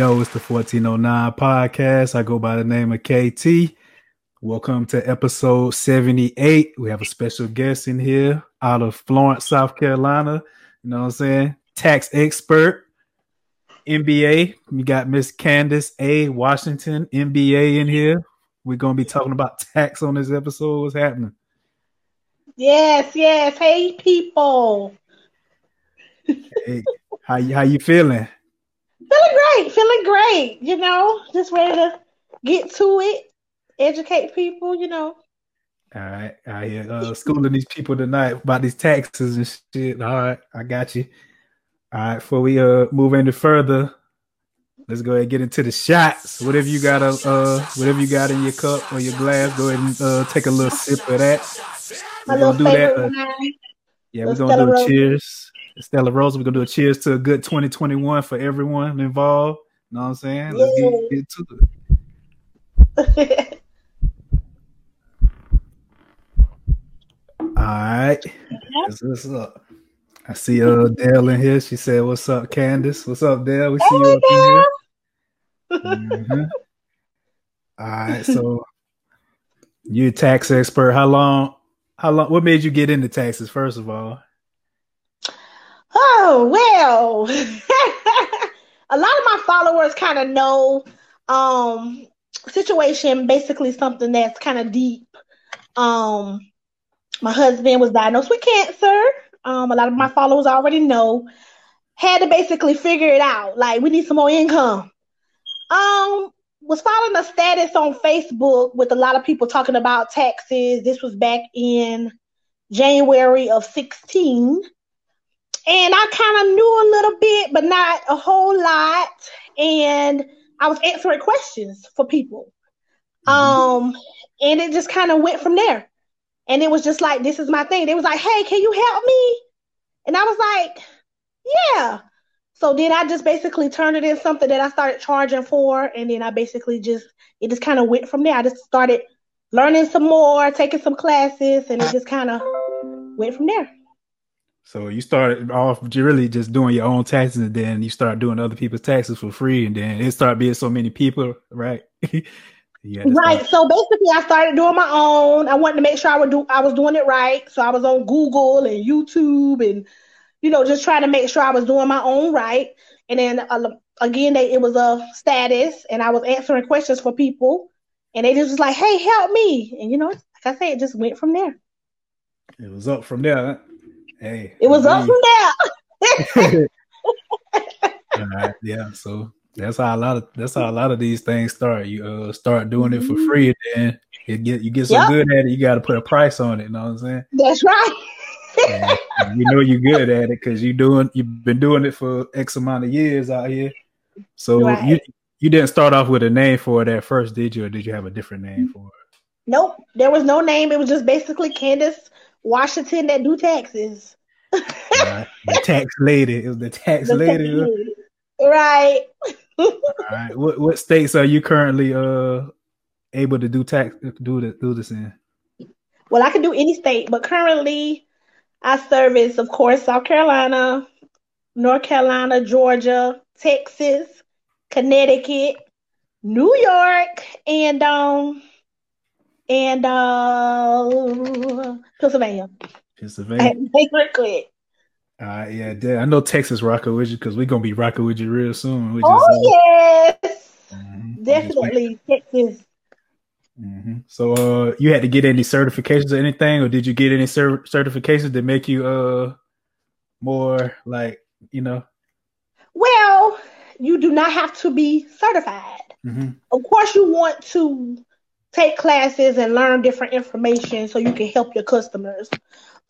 Yo, it's the 1409 podcast. I go by the name of KT. Welcome to episode 78. We have a special guest in here out of Florence, South Carolina. You know what I'm saying? Tax expert, MBA. We got Miss Candace A. Washington, MBA, in here. We're going to be talking about tax on this episode. What's happening? Yes, yes. Hey, people. Hey, how, you- how you feeling? Feeling great, feeling great. You know, just ready to get to it, educate people. You know, All right, I hear uh, schooling these people tonight about these taxes and shit. All right, I got you. All right, before we uh move any further, let's go ahead and get into the shots. Whatever you got, uh, uh, whatever you got in your cup or your glass, go ahead and uh, take a little sip of that. We're gonna do that. uh, yeah, we're gonna do cheers. Stella Rosa, we're gonna do a cheers to a good 2021 for everyone involved. You know what I'm saying? Let's get, get to it. All right. What's, what's up? I see uh Dale in here. She said, What's up, Candace? What's up, Dale? We see you up in here. Mhm. All right, so you're a tax expert. How long how long what made you get into taxes, first of all? Oh well, a lot of my followers kind of know um situation. Basically, something that's kind of deep. Um, my husband was diagnosed with cancer. Um, a lot of my followers already know. Had to basically figure it out. Like we need some more income. Um, was following a status on Facebook with a lot of people talking about taxes. This was back in January of 16. And I kind of knew a little bit, but not a whole lot. And I was answering questions for people. Um, and it just kind of went from there. And it was just like, this is my thing. They was like, hey, can you help me? And I was like, yeah. So then I just basically turned it in something that I started charging for. And then I basically just, it just kind of went from there. I just started learning some more, taking some classes, and it just kind of went from there. So you started off really just doing your own taxes and then you start doing other people's taxes for free and then it started being so many people, right? Right. start- So basically, I started doing my own. I wanted to make sure I would do. I was doing it right. So I was on Google and YouTube, and you know, just trying to make sure I was doing my own right. And then uh, again, they, it was a status, and I was answering questions for people, and they just was like, "Hey, help me!" And you know, like I said, it just went from there. It was up from there. Hey, It was up from there. yeah. So that's how a lot of that's how a lot of these things start. You uh start doing it for free, and then it get you get so Yep. good at it, you got to put a price on it. You know what I'm saying? That's right. You know you're good at it because you doing you've been doing it for X amount of years out here. So Right. you you didn't start off with a name for it at first, did you, or did you have a different name for it? Nope, there was no name. It was just basically Candace Washington that do taxes. Right. The tax lady. It was the tax The lady. tax lady. Right. All right. What what states are you currently uh able to do tax do the, do this in? Well, I can do any state, but currently I service, of course, South Carolina, North Carolina, Georgia, Texas, Connecticut, New York, and um and uh Pennsylvania. Pennsylvania. to quick. All right, yeah, yeah, I know Texas rocking with you because we're gonna be rocking with you real soon. We Oh yes, Mhm. We just wait- definitely Texas. Mhm. So, uh, you had to get any certifications or anything, or did you get any cer- certifications that make you uh more like you know? Well, you do not have to be certified. Mhm. of course you want to take classes and learn different information so you can help your customers.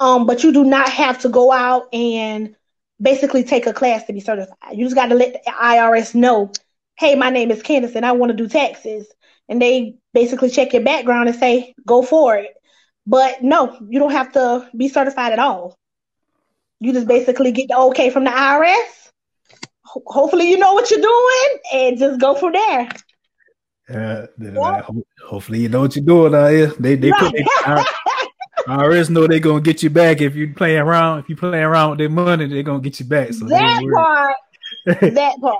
Um, but you do not have to go out and basically take a class to be certified. You just got to let the irs know hey my name is candace and i want to do taxes. And they basically check your background and say go for it. But no you don't have to be certified at all. You just basically get the okay from the irs Ho- hopefully you know what you're doing and just go from there Uh, then, uh, hopefully you know what you're doing out here. They they put Right. I, I know they're gonna get you back if you playing around. If you playing around with their money, they're gonna get you back. So that part, that part.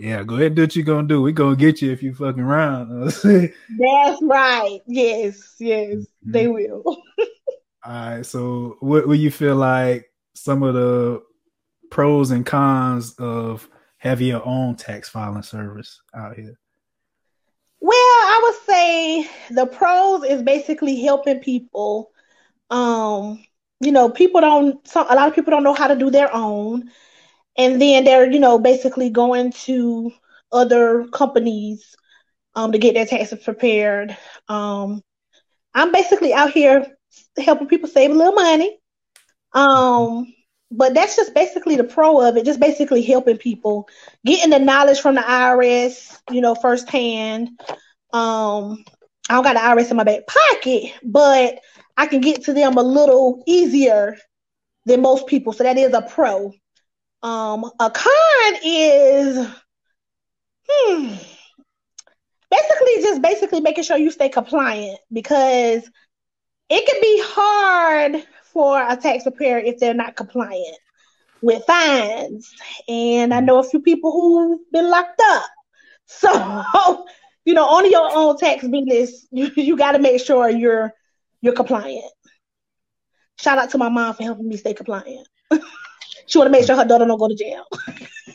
yeah, go ahead and do what you're gonna do. We're gonna get you if you fucking around. That's right. Yes, yes, mm-hmm. they will. All right. So what what you feel like some of the pros and cons of having your own tax filing service out here? Well, I would say the pros is basically helping people. Um, you know, people don't. Some, a lot of people don't know how to do their own, and then they're you know basically going to other companies um, to get their taxes prepared. Um, I'm basically out here helping people save a little money. Um, but that's just basically the pro of it, just basically helping people, getting the knowledge from the IRS, you know, firsthand. Um, I don't got the IRS in my back pocket, but I can get to them a little easier than most people. So that is a pro. Um, a con is hmm, basically just basically making sure you stay compliant because it can be hard for a tax preparer if they're not compliant with fines. And I mm. know a few people who've been locked up. So, you know, on your own tax business, you, you got to make sure you're you're compliant. Shout out to my mom for helping me stay compliant. she want to make sure her daughter don't go to jail.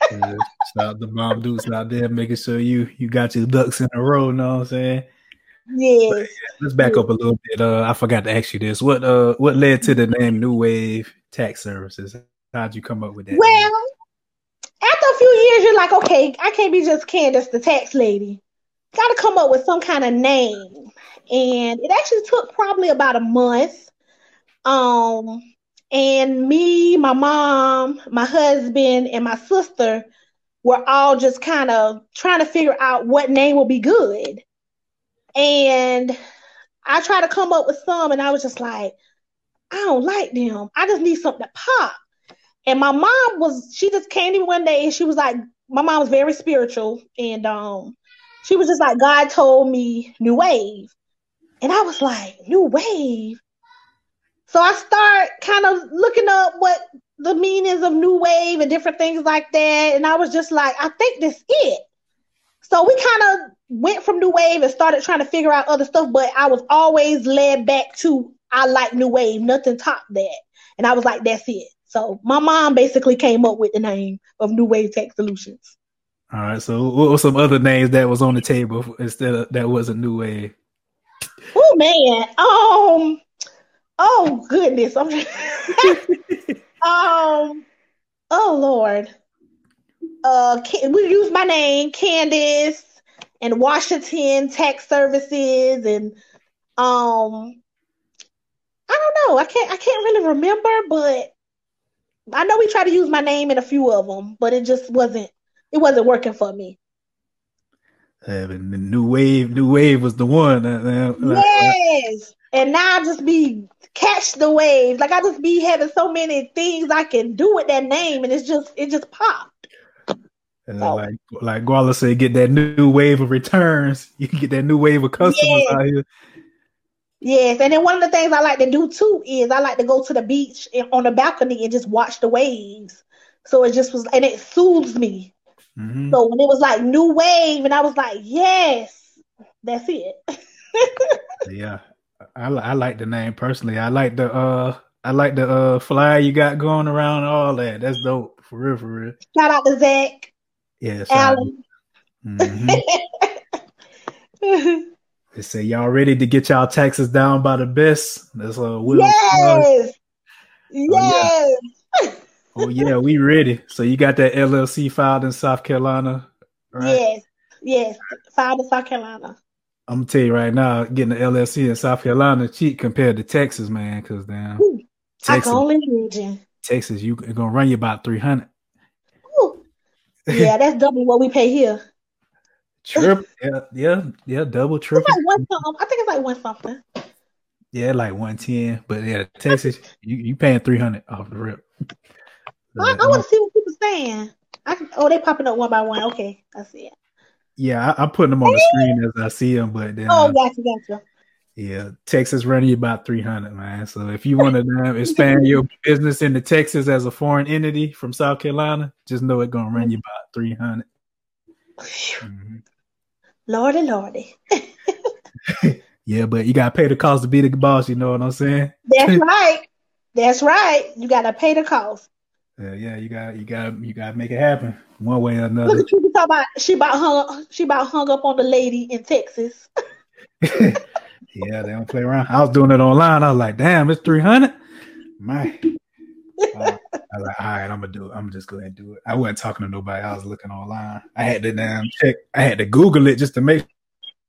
shout out to mom dudes out there making sure you you got your ducks in a row. Know what I'm saying? Yeah. Let's back up a little bit. Uh, I forgot to ask you this. What uh, what led to the name New Wave Tax Services? How'd you come up with that? Well, name? after a few years, you're like, okay, I can't be just Candace, the tax lady. Got to come up with some kind of name, and it actually took probably about a month. Um, and me, my mom, my husband, and my sister were all just kind of trying to figure out what name would be good. And I tried to come up with some, and I was just like, I don't like them. I just need something to pop. And my mom was, she just came to me one day and she was like, my mom was very spiritual. And um, she was just like, God told me new wave. And I was like, new wave. So I start kind of looking up what the meanings of new wave and different things like that. And I was just like, I think this is it. So we kind of went from new wave and started trying to figure out other stuff, but I was always led back to I like new wave, nothing top that. And I was like, that's it. So my mom basically came up with the name of New Wave Tech Solutions. All right. So what were some other names that was on the table instead of that was a new wave? Oh man. Um oh goodness. I'm um oh Lord uh, we use my name, Candace, and Washington Tax Services, and um, I don't know. I can't. I can't really remember, but I know we tried to use my name in a few of them, but it just wasn't. It wasn't working for me. Uh, the new wave, new wave was the one. Uh, uh, yes, and now I just be catch the wave. Like I just be having so many things I can do with that name, and it's just it just popped. And oh. like like Guala said, get that new wave of returns. You can get that new wave of customers yes. out here. Yes, and then one of the things I like to do too is I like to go to the beach and, on the balcony and just watch the waves. So it just was, and it soothes me. Mm-hmm. So when it was like new wave, and I was like, yes, that's it. yeah, I, I like the name personally. I like the uh, I like the uh flyer you got going around all that. That's dope for real, for real. Shout out to Zach. Yes, Alan. Mm-hmm. they say y'all ready to get y'all taxes down by the best. That's uh Will. Yes. Yes. Oh yeah. oh yeah, we ready. So you got that LLC filed in South Carolina, right? Yes. Yes, filed in South Carolina. I'm gonna tell you right now, getting the LLC in South Carolina cheap compared to Texas, man. Because damn, Texas, I can only imagine. Texas, you gonna run you about three hundred. Yeah, that's double what we pay here. Triple, yeah, yeah, yeah, double, triple. Like one I think it's like one something. Yeah, like one ten, but yeah, Texas, you you paying three hundred off the rip. I, I want to see what people saying. I can, oh, they popping up one by one. Okay, I see it. Yeah, I, am putting them on the screen as I see them, but then oh, gotcha, gotcha. Yeah, Texas running you about three hundred, man. So if you want to expand your business into Texas as a foreign entity from South Carolina, just know it's gonna run you about three hundred. Mm-hmm. Lordy, lordy. yeah, but you gotta pay the cost to be the boss. You know what I'm saying? That's right. That's right. You gotta pay the cost. Yeah, yeah, you got you got you got to make it happen one way or another. Look at you talk about she about hung she about hung up on the lady in Texas. yeah, they don't play around. I was doing it online. I was like, damn, it's three hundred. My, uh, I was like, all right, I'm gonna do it. I'm just go ahead and do it. I wasn't talking to nobody. I was looking online. I had to damn check. I had to Google it just to make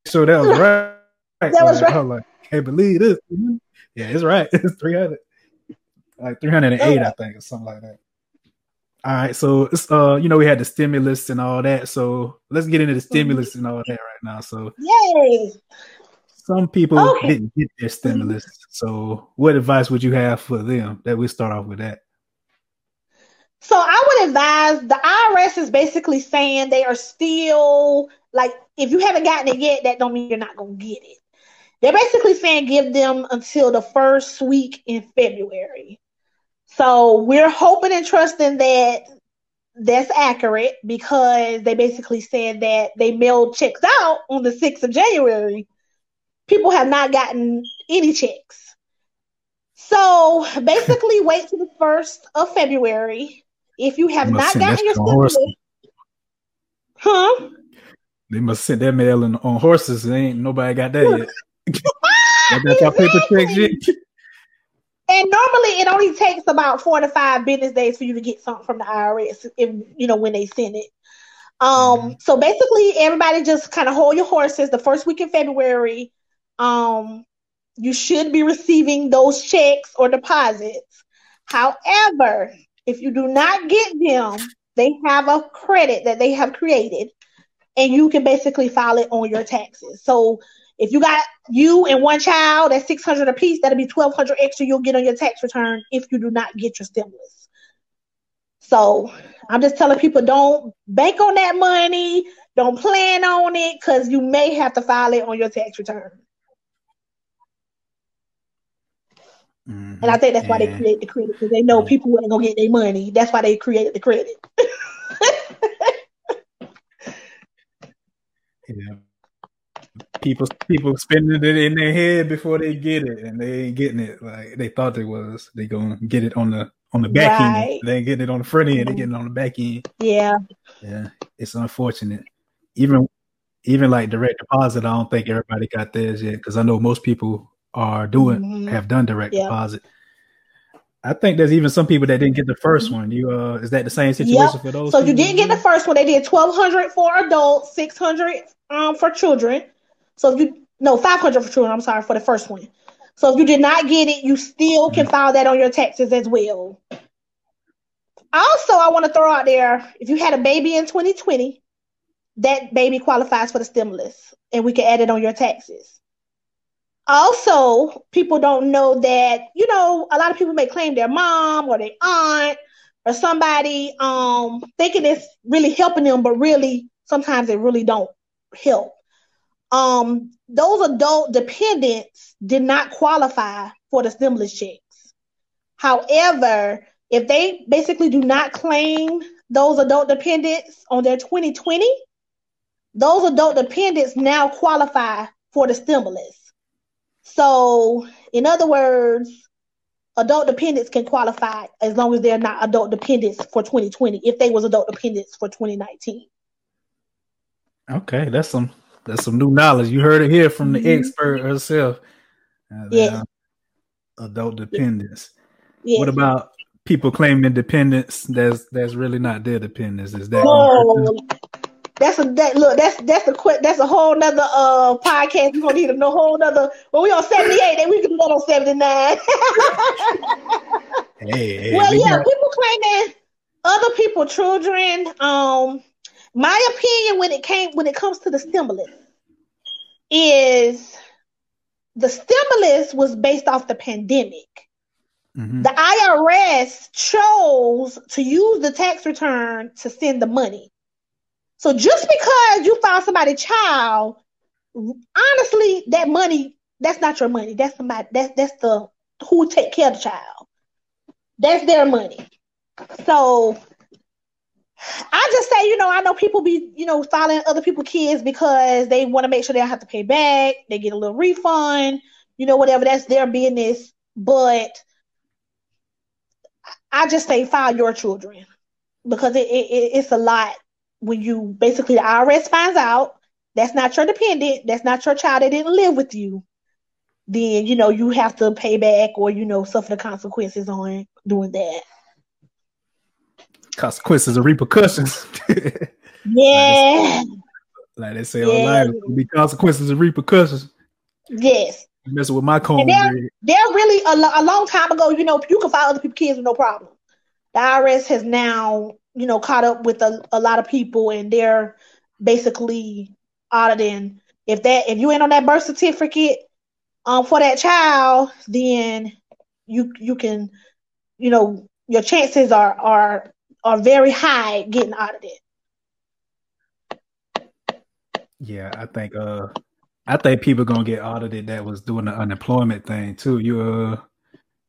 sure that was right. That was right. I was like, can't believe this. Yeah, it's right. It's three hundred, like three hundred and eight, I think, or something like that. All right, so it's uh, you know, we had the stimulus and all that. So let's get into the stimulus and all that right now. So yay! Some people okay. didn't get their stimulus. So what advice would you have for them? That we start off with that. So I would advise the IRS is basically saying they are still like if you haven't gotten it yet, that don't mean you're not gonna get it. They're basically saying give them until the first week in February. So we're hoping and trusting that that's accurate because they basically said that they mailed checks out on the 6th of January. People have not gotten any checks. So basically, wait to the 1st of February. If you have not gotten your stimulus, huh? They must send that mail in, on horses. Ain't nobody got that yet. got your paper checks yet? And normally it only takes about four to five business days for you to get something from the IRS if you know when they send it. Um, mm-hmm. so basically everybody just kind of hold your horses the first week in February. Um, you should be receiving those checks or deposits. However, if you do not get them, they have a credit that they have created and you can basically file it on your taxes. So if you got you and one child, at six hundred a piece. That'll be twelve hundred extra you'll get on your tax return if you do not get your stimulus. So I'm just telling people don't bank on that money, don't plan on it, because you may have to file it on your tax return. Mm-hmm. And I think that's why they create the credit because they know people ain't gonna get their money. That's why they created the credit. yeah people people spending it in their head before they get it, and they ain't getting it like they thought they was. They gonna get it on the on the back right. end. They ain't getting it on the front end. They getting it on the back end. Yeah, yeah. It's unfortunate. Even even like direct deposit, I don't think everybody got theirs yet because I know most people are doing mm-hmm. have done direct yeah. deposit. I think there's even some people that didn't get the first mm-hmm. one. You uh, is that the same situation yep. for those? So you didn't get the first one. They did twelve hundred for adults, six hundred um for children. So if you no 500 for children, I'm sorry for the first one. So if you did not get it, you still can mm-hmm. file that on your taxes as well. Also, I want to throw out there if you had a baby in 2020, that baby qualifies for the stimulus and we can add it on your taxes. Also, people don't know that, you know, a lot of people may claim their mom or their aunt or somebody um thinking it's really helping them, but really sometimes it really don't help um, those adult dependents did not qualify for the stimulus checks. However, if they basically do not claim those adult dependents on their 2020, those adult dependents now qualify for the stimulus. So, in other words, adult dependents can qualify as long as they're not adult dependents for 2020 if they was adult dependents for 2019. Okay, that's some that's some new knowledge. You heard it here from the mm-hmm. expert herself. Uh, yeah. Adult dependents. Yeah. What about people claiming independence that's that's really not their dependents? Is that oh, that's a that look that's that's a quick that's a whole nother uh podcast. We're gonna need a whole nother well we on 78 and we can that on 79. hey, hey, well yeah, got... people claiming other people children um my opinion when it came when it comes to the stimulus is the stimulus was based off the pandemic. Mm-hmm. The IRS chose to use the tax return to send the money. So just because you found somebody child, honestly, that money that's not your money. That's somebody that's that's the who take care of the child. That's their money. So I just say, you know, I know people be, you know, filing other people's kids because they want to make sure they don't have to pay back. They get a little refund, you know, whatever. That's their business. But I just say file your children because it, it, it's a lot when you basically the IRS finds out that's not your dependent, that's not your child that didn't live with you. Then you know you have to pay back or you know suffer the consequences on doing that consequences and repercussions. yeah. Like they say yeah. online, there'll be consequences and repercussions. Yes. You messing with my comb. They're, they're, really a, a, long time ago. You know, you can file other people's kids with no problem. The IRS has now, you know, caught up with a, a lot of people, and they're basically auditing. If that if you ain't on that birth certificate um for that child, then you you can, you know, your chances are are are very high getting audited. Yeah, I think uh I think people gonna get audited that was doing the unemployment thing too. You uh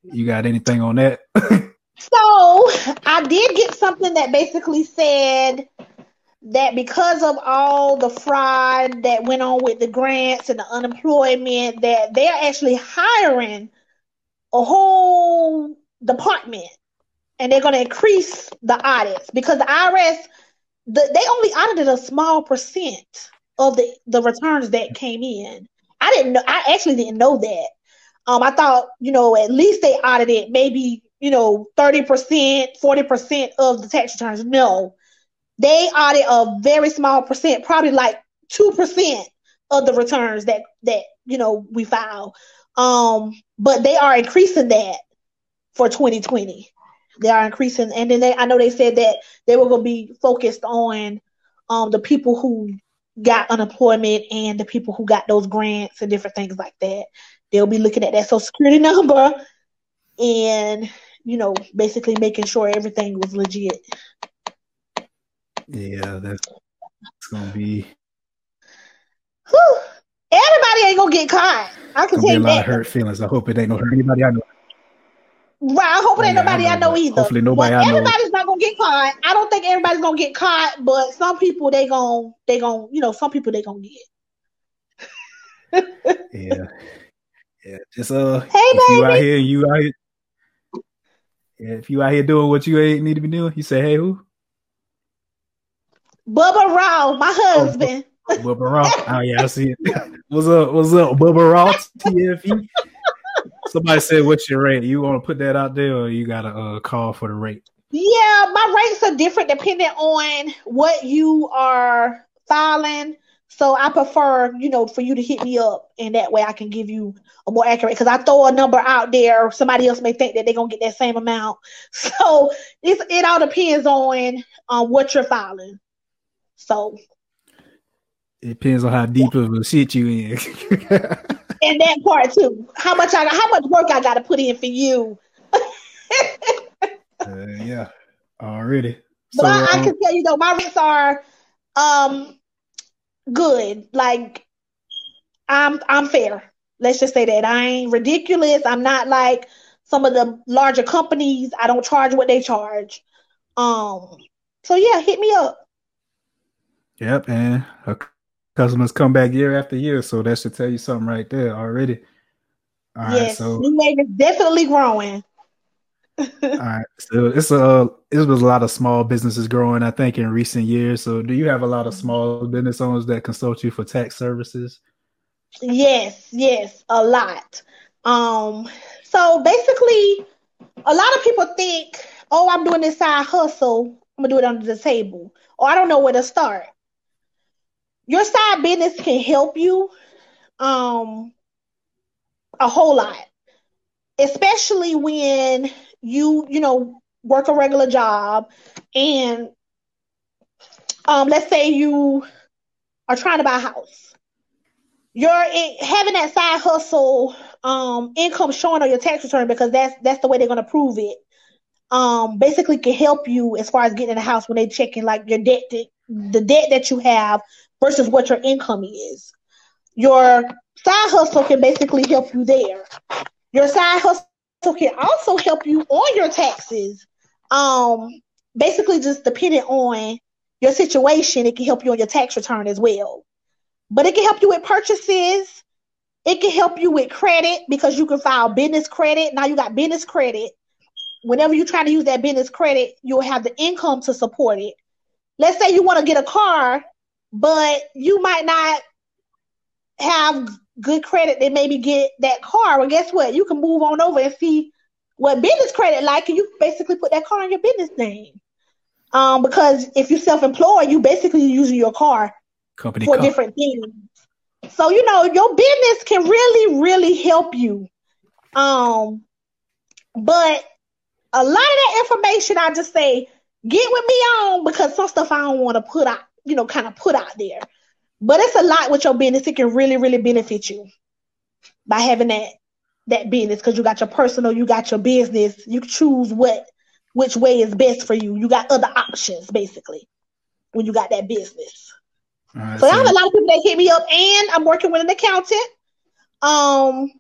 you got anything on that? so I did get something that basically said that because of all the fraud that went on with the grants and the unemployment, that they're actually hiring a whole department and they're going to increase the audits because the IRS the, they only audited a small percent of the the returns that came in. I didn't know. I actually didn't know that. Um, I thought you know at least they audited maybe you know thirty percent, forty percent of the tax returns. No, they audit a very small percent, probably like two percent of the returns that that you know we file. Um, but they are increasing that for 2020 they are increasing. And then they, I know they said that they were going to be focused on um, the people who got unemployment and the people who got those grants and different things like that. They'll be looking at that social security number and, you know, basically making sure everything was legit. Yeah, that's gonna be. Whew. Everybody ain't gonna get caught. I can tell you a lot of hurt feelings. I hope it ain't gonna hurt anybody I know. Right. I hope it ain't nobody I know, I know either. Hopefully nobody I know. Everybody's not gonna get caught. I don't think everybody's gonna get caught, but some people they gon' they gon' you know some people they gonna get. yeah. Yeah. Just uh hey, if baby. you out here you out here yeah, if you out here doing what you ain't need to be doing, you say, hey who? Bubba Raw, my oh, husband. Oh, Bubba Raw. Oh yeah, I see it. what's up? What's up, Bubba Raw? TFE. Somebody said, "What's your rate?" You want to put that out there, or you got to uh, call for the rate? Yeah, my rates are different depending on what you are filing. So I prefer, you know, for you to hit me up, and that way I can give you a more accurate. Because I throw a number out there, somebody else may think that they're gonna get that same amount. So it's it all depends on on what you're filing. So it depends on how deep yeah. of a shit you in. and that part too. How much I how much work I got to put in for you? uh, yeah, already. But so, I, I, um, can tell you though, my rents are um good. Like I'm I'm fair. Let's just say that I ain't ridiculous. I'm not like some of the larger companies. I don't charge what they charge. Um. So yeah, hit me up. Yep, and customers come back year after year, so that should tell you something right there already. All yes, right, so New definitely growing. All right, so it's a it was a lot of small businesses growing, I think, in recent years. So, do you have a lot of small business owners that consult you for tax services? Yes, yes, a lot. Um, so basically, a lot of people think, "Oh, I'm doing this side hustle. I'm gonna do it under the table," or I don't know where to start your side business can help you um a whole lot especially when you you know work a regular job and um let's say you are trying to buy a house you're in, having that side hustle um income showing on your tax return because that's that's the way they're going to prove it um basically can help you as far as getting in a house when they're checking like your debt the debt that you have versus what your income is. your side hustle can basically help you there. Your side hustle can also help you on your taxes. Um, basically, just depending on your situation, it can help you on your tax return as well. But it can help you with purchases. It can help you with credit because you can file business credit. Now you got business credit. Whenever you try to use that business credit, you'll have the income to support it. Let's say you want to get a car, but you might not have good credit to maybe get that car. Well, guess what? You can move on over and see what business credit like, and you basically put that car in your business name. Um, because if you're self-employed, you basically using your car Company for car. different things. So you know your business can really, really help you. Um, but a lot of that information, I just say get with me on because some stuff I don't want to put out, you know, kind of put out there. But it's a lot with your business. It can really, really benefit you by having that that business because you got your personal, you got your business. You choose what which way is best for you. You got other options basically when you got that business. Right, So I have a lot of people that hit me up, and I'm working with an accountant. Um,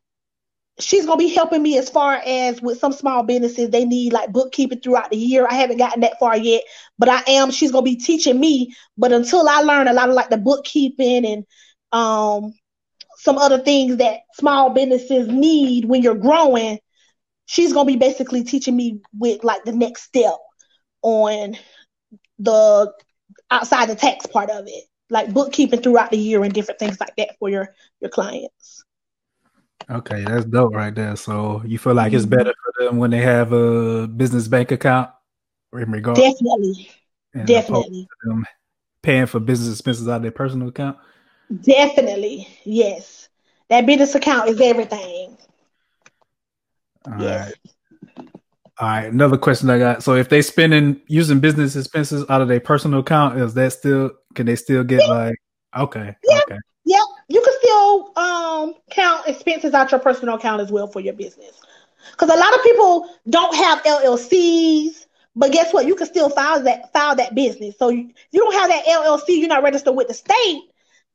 she's gonna be helping me as far as with some small businesses they need like bookkeeping throughout the year. I haven't gotten that far yet, but I am. She's gonna be teaching me. But until I learn a lot of like the bookkeeping and um some other things that small businesses need when you're growing, she's gonna be basically teaching me with like the next step on the outside the tax part of it, like bookkeeping throughout the year and different things like that for your your clients. Okay, that's dope right there. So you feel like it's Mhm. better for them when they have a business bank account in regard Definitely, definitely, them paying for business expenses out of their personal account. definitely, yes. That business account is everything. All Yes. right. All right. Another question I got. So if they spending using business expenses out of their personal account, is that still can they still get like okay. Yeah. Okay. Yep, you still um count expenses out your personal account as well for your business. Because a lot of people don't have LLCs, but guess what? You can still file that file that business. So you, you don't have that LLC, you're not registered with the state,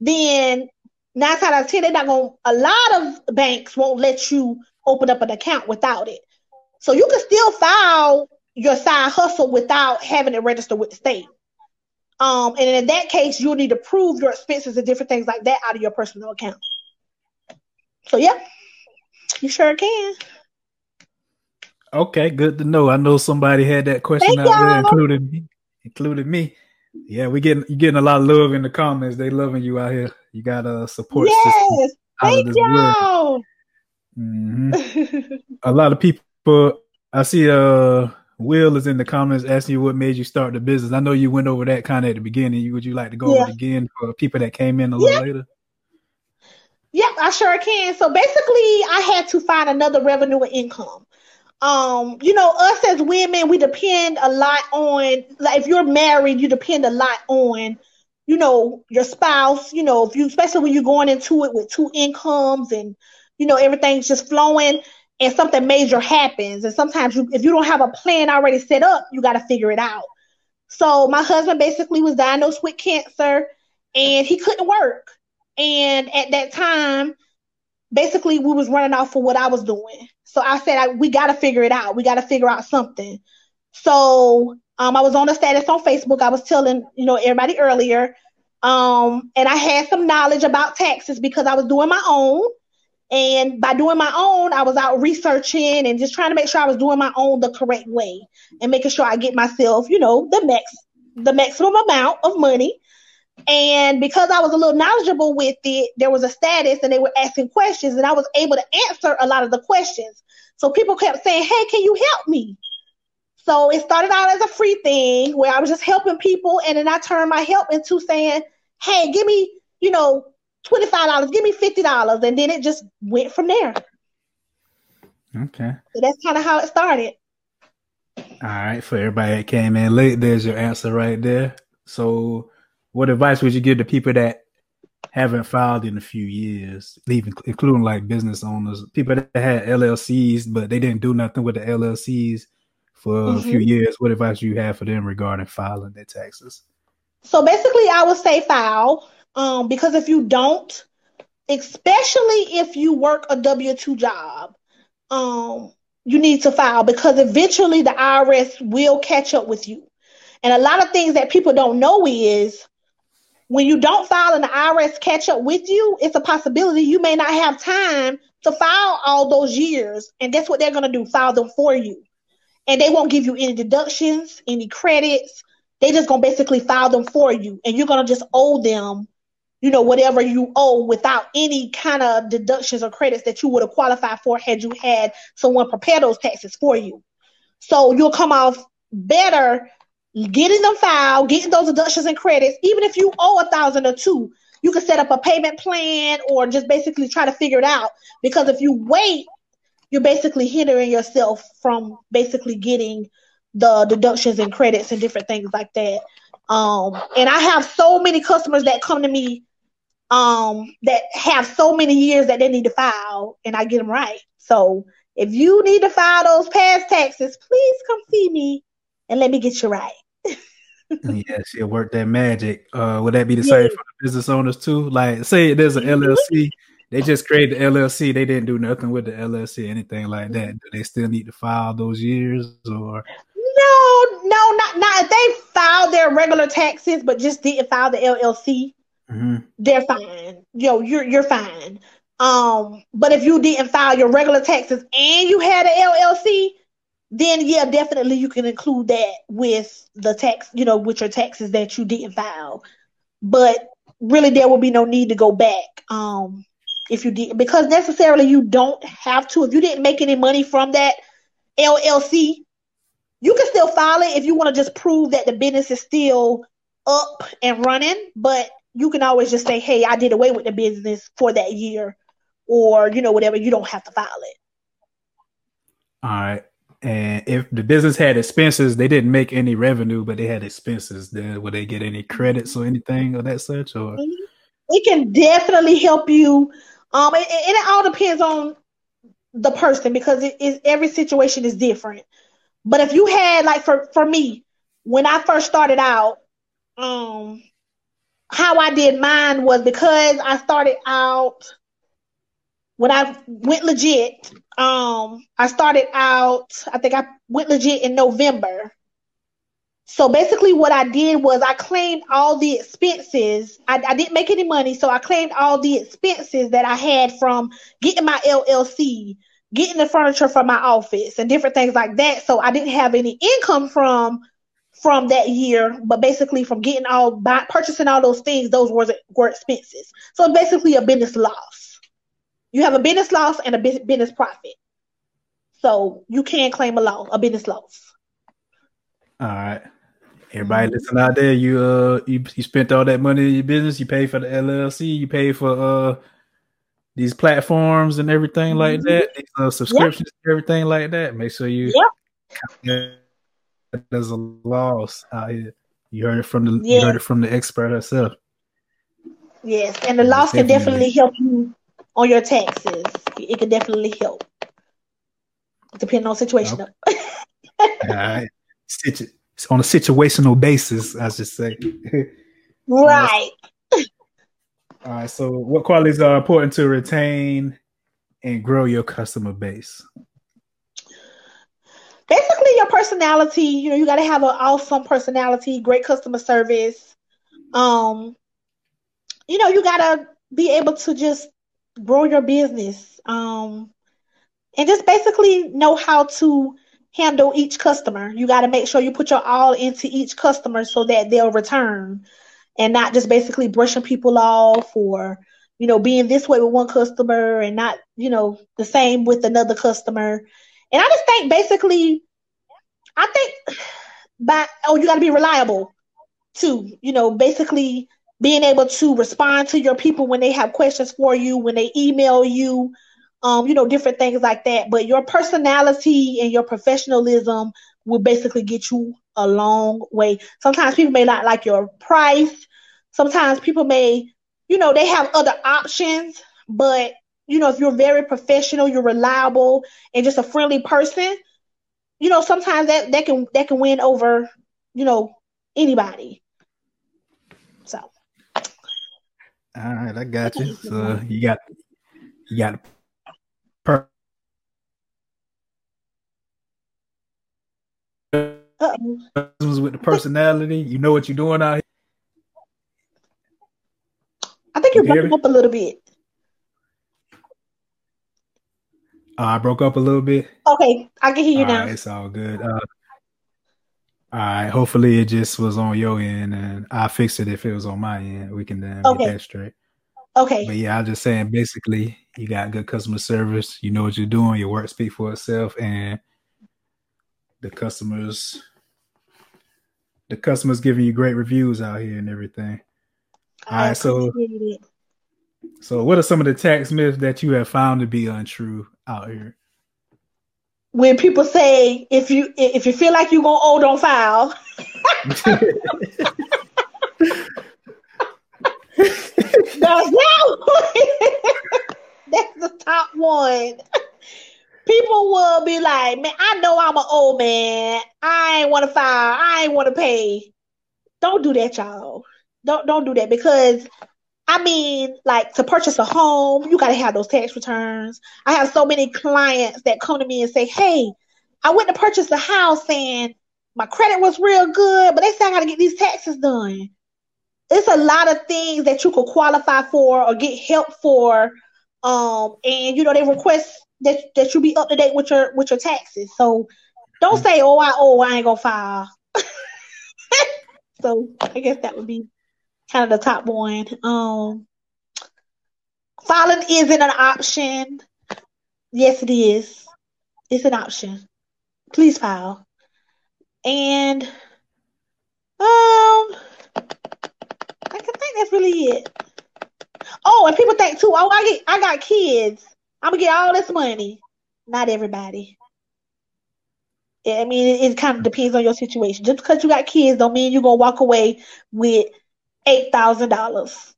then nine times out of ten, they're not to A lot of banks won't let you open up an account without it. So you can still file your side hustle without having it registered with the state. Um, and in that case, you'll need to prove your expenses and different things like that out of your personal account. So yeah, you sure can. Okay, good to know. I know somebody had that question Thank out there, y'all. including me. Including me. Yeah, we getting you getting a lot of love in the comments. They loving you out here. You got a support system Yes, of thank y'all. Mhm. A lot of people. I see. Uh, Will is in the comments asking you what made you start the business. I know you went over that kind of at the beginning. Would you like to go Yeah. over it again for people that came in a little later? Yep, I sure can. So basically, I had to find another revenue and income. Um, you know, us as women, we depend a lot on like if you're married, you depend a lot on, you know, your spouse, you know, if you especially when you're going into it with two incomes and you know everything's just flowing and something major happens. And sometimes you if you don't have a plan already set up, you gotta figure it out. So my husband basically was diagnosed with cancer and he couldn't work. And at that time, basically we was running off for what I was doing. So I said, I, we got to figure it out. We got to figure out something. So um, I was on a status on Facebook. I was telling you know everybody earlier, um, and I had some knowledge about taxes because I was doing my own. And by doing my own, I was out researching and just trying to make sure I was doing my own the correct way and making sure I get myself, you know, the max, the maximum amount of money. And because I was a little knowledgeable with it, there was a status and they were asking questions, and I was able to answer a lot of the questions. So people kept saying, Hey, can you help me? So it started out as a free thing where I was just helping people, and then I turned my help into saying, Hey, give me, you know, $25, give me $50. And then it just went from there. Okay. So that's kind of how it started. All right. For everybody that came in late, there's your answer right there. So, what advice would you give to people that haven't filed in a few years, even including like business owners, people that had LLCs but they didn't do nothing with the LLCs for a few Mhm. years? What advice do you have for them regarding filing their taxes? So basically, I would say file, um, because if you don't, especially if you work a W two job, um, you need to file because eventually the IRS will catch up with you. And a lot of things that people don't know is when you don't file and the IRS catch up with you, it's a possibility you may not have time to file all those years. And guess what they're going to do? File them for you. And they won't give you any deductions, any credits. They just going to basically file them for you. And you're going to just owe them, you know, whatever you owe without any kind of deductions or credits that you would have qualified for had you had someone prepare those taxes for you. So you'll come off better getting them filed, getting those deductions and credits, even if you owe a thousand or two, you can set up a payment plan or just basically try to figure it out. Because if you wait, you're basically hindering yourself from basically getting the deductions and credits and different things like that. Um, and I have so many customers that come to me um, that have so many years that they need to file, and I get them right. So if you need to file those past taxes, please come see me and let me get you right yeah, she'll work that magic. Uh, would that be the yeah. same for the business owners too? Like, say there's an LLC, they just created the LLC, they didn't do nothing with the LLC, anything like that. Do they still need to file those years or? No, no, not not if they filed their regular taxes, but just didn't file the LLC. Mm-hmm. They're fine. Yo, you're you're fine. Um, but if you didn't file your regular taxes and you had an LLC, then yeah, definitely you can include that with the tax, you know, with your taxes that you didn't file. But really, there will be no need to go back. Um, if you did, because necessarily you don't have to. If you didn't make any money from that LLC, you can still file it if you want to just prove that the business is still up and running. But you can always just say, "Hey, I did away with the business for that year," or you know, whatever. You don't have to file it. All right. And if the business had expenses, they didn't make any revenue, but they had expenses. Then would they get any credits or anything of that such? Or mm-hmm. it can definitely help you. Um, and, and it all depends on the person because it is every situation is different. But if you had like for for me, when I first started out, um, how I did mine was because I started out when I went legit, um, I started out, I think I went legit in November. So basically, what I did was I claimed all the expenses. I, I, didn't make any money, so I claimed all the expenses that I had from getting my LLC, getting the furniture for my office, and different things like that. So I didn't have any income from from that year, but basically from getting all by purchasing all those things, those were were expenses. So basically a business loss. You have a business loss and a business profit. So you can claim a loss, a business loss. All right. Everybody mm-hmm. listen out there, you uh you, you spent all that money in your business, you pay for the LLC, you pay for uh these platforms and everything mm-hmm. like that, these uh, subscriptions, yep. everything like that. Make sure you yep. There's a loss out here. You heard it from the you heard it from the expert herself. Yes, and the loss can definitely help you on your taxes. It could definitely help, depending on situation. Okay. All right. Situ- on a situational basis, I should say. right. All right. So, what qualities are important to retain and grow your customer base? Basically, your personality. You know, you got to have an awesome personality, great customer service. Um, you know, you got to be able to just grow your business um, and just basically know how to handle each customer. You got to make sure you put your all into each customer so that they'll return and not just basically brushing people off or you know being this way with one customer and not you know the same with another customer. And I just think basically I think by oh you got to be reliable too. You know, basically being able to respond to your people when they have questions for you, when they email you, um, you know, different things like that. But your personality and your professionalism will basically get you a long way. Sometimes people may not like your price. Sometimes people may, you know, they have other options, but you know, if you're very professional, you're reliable, and just a friendly person, you know, sometimes that that can that can win over, you know, anybody. So. All right, I got you. So you got you got per Uh-oh. with the personality. You know what you're doing out here. I think you're you breaking up a little bit. Uh, I broke up a little bit. Okay, I can hear you all now. Right, it's all good. Uh, all right. Hopefully, it just was on your end, and I fixed it if it was on my end. We can then okay. get that straight. Okay. But yeah, I'm just saying. Basically, you got good customer service. You know what you're doing. Your work speaks for itself, and the customers, the customers giving you great reviews out here and everything. I All right. So, so what are some of the tax myths that you have found to be untrue out here? when people say if you if you feel like you're gonna owe, don't file. that's, that's the top one. People will be like, man, I know I'm an old man. I ain't want to file. I ain't want to pay. Don't do that, y'all. Don't don't do that because I mean, like to purchase a home, you got to have those tax returns. I have so many clients that come to me and say, Hey, I went to purchase a house and my credit was real good, but they say I got to get these taxes done. It's a lot of things that you could qualify for or get help for. Um, and you know, they request that, that you be up to date with your with your taxes. So don't say, Oh, I oh I ain't gonna file. so I guess that would be kind of the top one. Um, filing isn't an option. Yes, it is. It's an option. Please file. And um, I think that's really it. Oh, and people think too. Oh, I get, I got kids. I'm gonna get all this money. Not everybody. I mean, it, it kind of depends on your situation. Just because you got kids, don't mean you're gonna walk away with eight thousand dollars.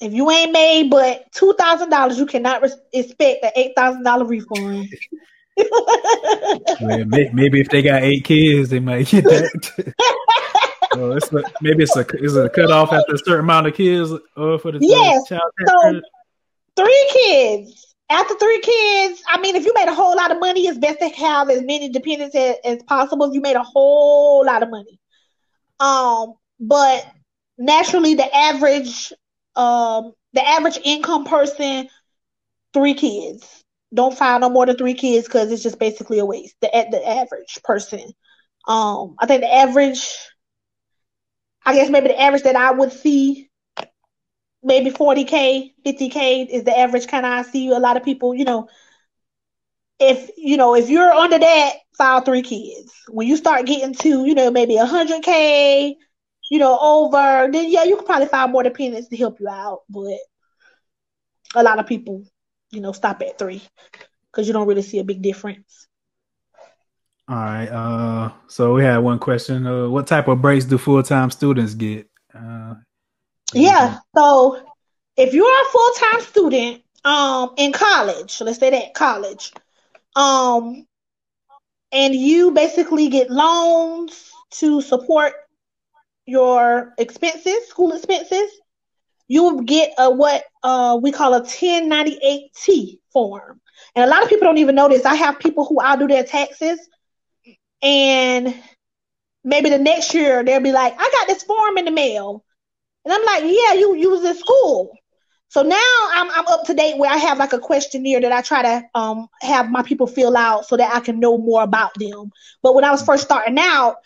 If you ain't made but two thousand dollars, you cannot re- expect an eight thousand dollar refund. well, maybe if they got eight kids, they might get that. well, it's a, maybe it's a is it a cutoff after a certain amount of kids uh, for the yes. child so three kids. After three kids, I mean, if you made a whole lot of money, it's best to have as many dependents as, as possible. If you made a whole lot of money, um, but naturally the average um the average income person three kids. Don't file no more than three kids because it's just basically a waste. The, the average person. Um i think the average i guess maybe the average that i would see maybe 40k 50k is the average kind of i see a lot of people you know. If you know if you're under that file three kids. When you start getting to you know maybe 100k you know, over, then yeah, you could probably find more dependents to help you out. But a lot of people, you know, stop at three because you don't really see a big difference. All right. Uh, so we had one question. Uh, what type of breaks do full time students get? Uh, yeah. So if you're a full time student, um, in college, let's say that college, um, and you basically get loans to support your expenses, school expenses, you will get a what uh, we call a 1098T form. And a lot of people don't even know this. I have people who I'll do their taxes, and maybe the next year they'll be like, I got this form in the mail. And I'm like, yeah, you, you was in school. So now I'm, I'm up to date where I have like a questionnaire that I try to um, have my people fill out so that I can know more about them. But when I was first starting out,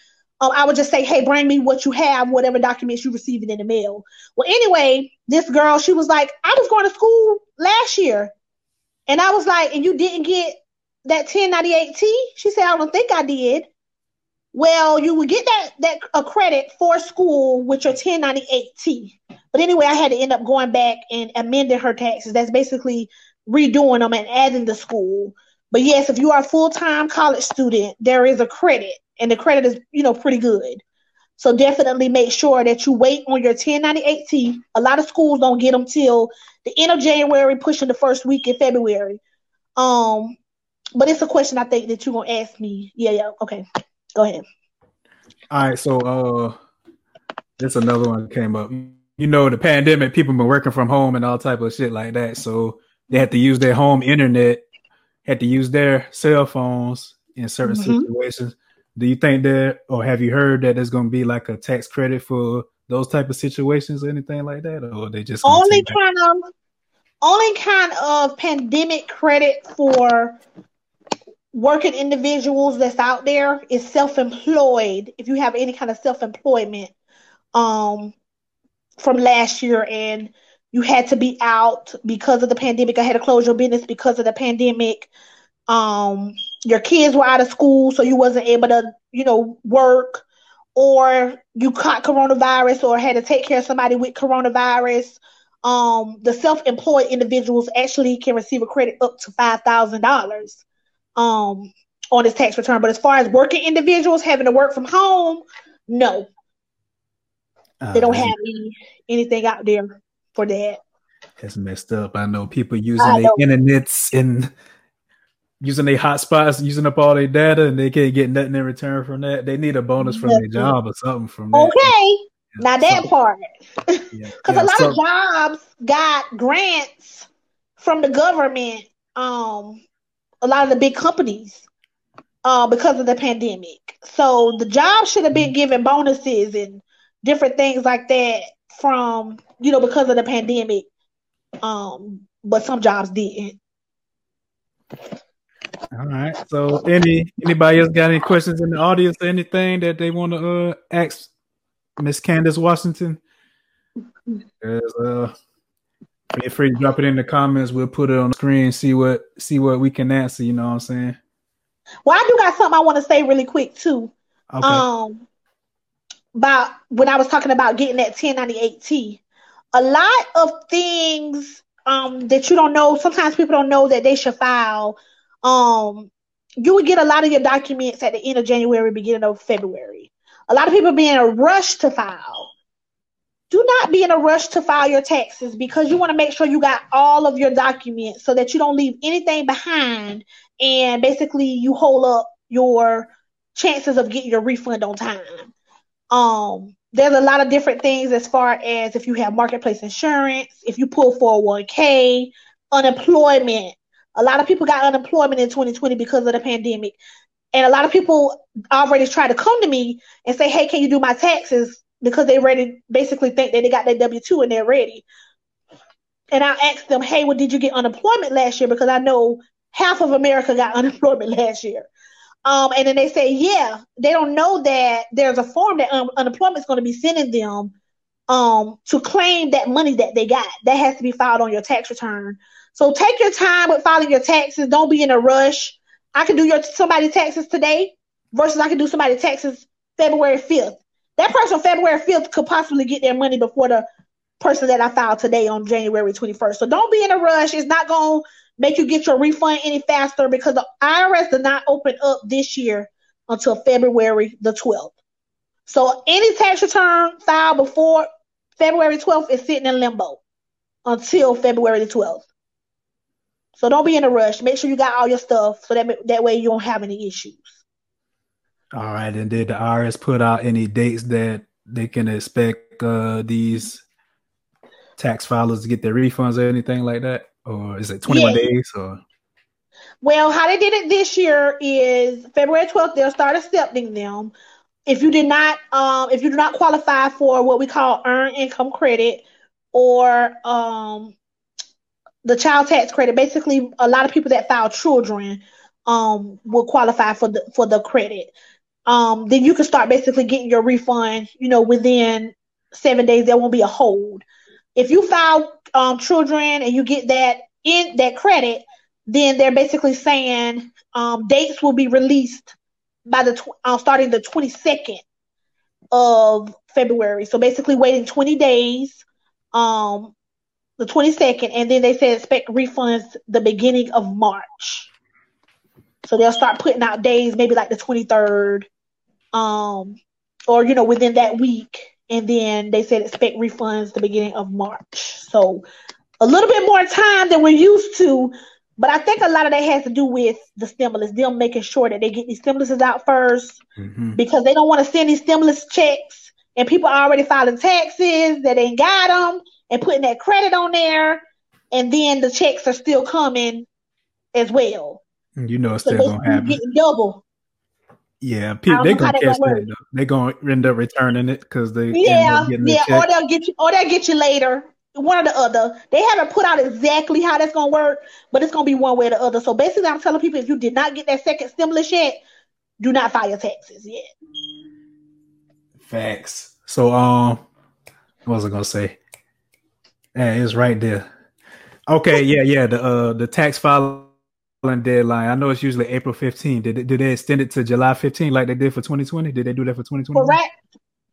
um, I would just say, hey, bring me what you have, whatever documents you received in the mail. Well, anyway, this girl, she was like, I was going to school last year. And I was like, and you didn't get that 1098T? She said, I don't think I did. Well, you would get that that a credit for school with your 1098T. But anyway, I had to end up going back and amending her taxes. That's basically redoing them and adding the school. But yes, if you are a full time college student, there is a credit and the credit is, you know, pretty good. So definitely make sure that you wait on your 1098T. A lot of schools don't get them till the end of January, pushing the first week in February. Um, but it's a question I think that you're gonna ask me. Yeah, yeah. Okay, go ahead. All right. So, uh, there's another one that came up. you know, the pandemic, people been working from home and all type of shit like that. So they had to use their home internet, had to use their cell phones in certain mm-hmm. situations. Do you think that, or have you heard that there's going to be like a tax credit for those type of situations or anything like that, or they just only kind of only kind of pandemic credit for working individuals that's out there is self-employed. If you have any kind of self-employment, um, from last year and you had to be out because of the pandemic. I had to close your business because of the pandemic. Um, your kids were out of school, so you wasn't able to, you know, work, or you caught coronavirus, or had to take care of somebody with coronavirus. Um, the self-employed individuals actually can receive a credit up to five thousand dollars um on his tax return. But as far as working individuals having to work from home, no, uh, they don't have any, anything out there for that. That's messed up. I know people using their internets and using their hotspots, using up all their data, and they can't get nothing in return from that. They need a bonus from their job or something from that. Okay, yeah, now that so, part, because yeah, yeah, a lot so, of jobs got grants from the government. Um, a lot of the big companies, uh, because of the pandemic. So the job should have been mm-hmm. given bonuses and different things like that from you know because of the pandemic. Um, but some jobs didn't. All right. So, any anybody else got any questions in the audience or anything that they want to uh, ask Miss Candace Washington? Uh, feel free to drop it in the comments. We'll put it on the screen. See what see what we can answer. You know what I'm saying? Well, I do got something I want to say really quick too. Okay. Um, about when I was talking about getting that 1098T, a lot of things um, that you don't know. Sometimes people don't know that they should file. Um, you would get a lot of your documents at the end of January, beginning of February. A lot of people be in a rush to file. Do not be in a rush to file your taxes because you want to make sure you got all of your documents so that you don't leave anything behind and basically you hold up your chances of getting your refund on time. Um, there's a lot of different things as far as if you have marketplace insurance, if you pull 401k, unemployment. A lot of people got unemployment in 2020 because of the pandemic. And a lot of people already try to come to me and say, hey, can you do my taxes? Because they ready basically think that they got their W 2 and they're ready. And I ask them, hey, well, did you get unemployment last year? Because I know half of America got unemployment last year. Um, and then they say, yeah, they don't know that there's a form that um, unemployment is going to be sending them um, to claim that money that they got. That has to be filed on your tax return. So take your time with filing your taxes. Don't be in a rush. I can do your somebody taxes today versus I can do somebody taxes February 5th. That person February 5th could possibly get their money before the person that I filed today on January 21st. So don't be in a rush. It's not going to make you get your refund any faster because the IRS did not open up this year until February the 12th. So any tax return filed before February 12th is sitting in limbo until February the 12th. So don't be in a rush. Make sure you got all your stuff so that that way you don't have any issues. All right. And did the IRS put out any dates that they can expect uh, these tax filers to get their refunds or anything like that? Or is it 21 days or? Well how they did it this year is february 12th they'll start accepting them. If you did not um if you do not qualify for what we call earned income credit or um the child tax credit basically a lot of people that file children um will qualify for the for the credit. Um then you can start basically getting your refund you know within seven days there won't be a hold if you file um, children and you get that in that credit, then they're basically saying um, dates will be released by the tw- uh, starting the 22nd of February. So basically, waiting 20 days, um, the 22nd, and then they say expect refunds the beginning of March. So they'll start putting out days, maybe like the 23rd, um, or you know, within that week and then they said expect refunds the beginning of March. So a little bit more time than we're used to, but I think a lot of that has to do with the stimulus, them making sure that they get these stimuluses out 1st mm-hmm. because they don't want to send these stimulus checks and people are already filing taxes that ain't got them and putting that credit on there, and then the checks are still coming as well. You know, it's still so gonna happen. Getting double. Yeah, people, they're gonna catch that. They're gonna end up returning it because they yeah yeah, or they'll get you or they'll get you later. One or the other. They haven't put out exactly how that's gonna work, but it's gonna be one way or the other. So basically, I'm telling people if you did not get that second stimulus yet, do not file your taxes yet. Facts. So um, what was I gonna say? Yeah, it's right there. Okay, yeah, yeah. The uh the tax filing deadline. I know it's usually April 15. Did they, did they extend it to July 15 like they did for 2020? Did they do that for 2020? For right,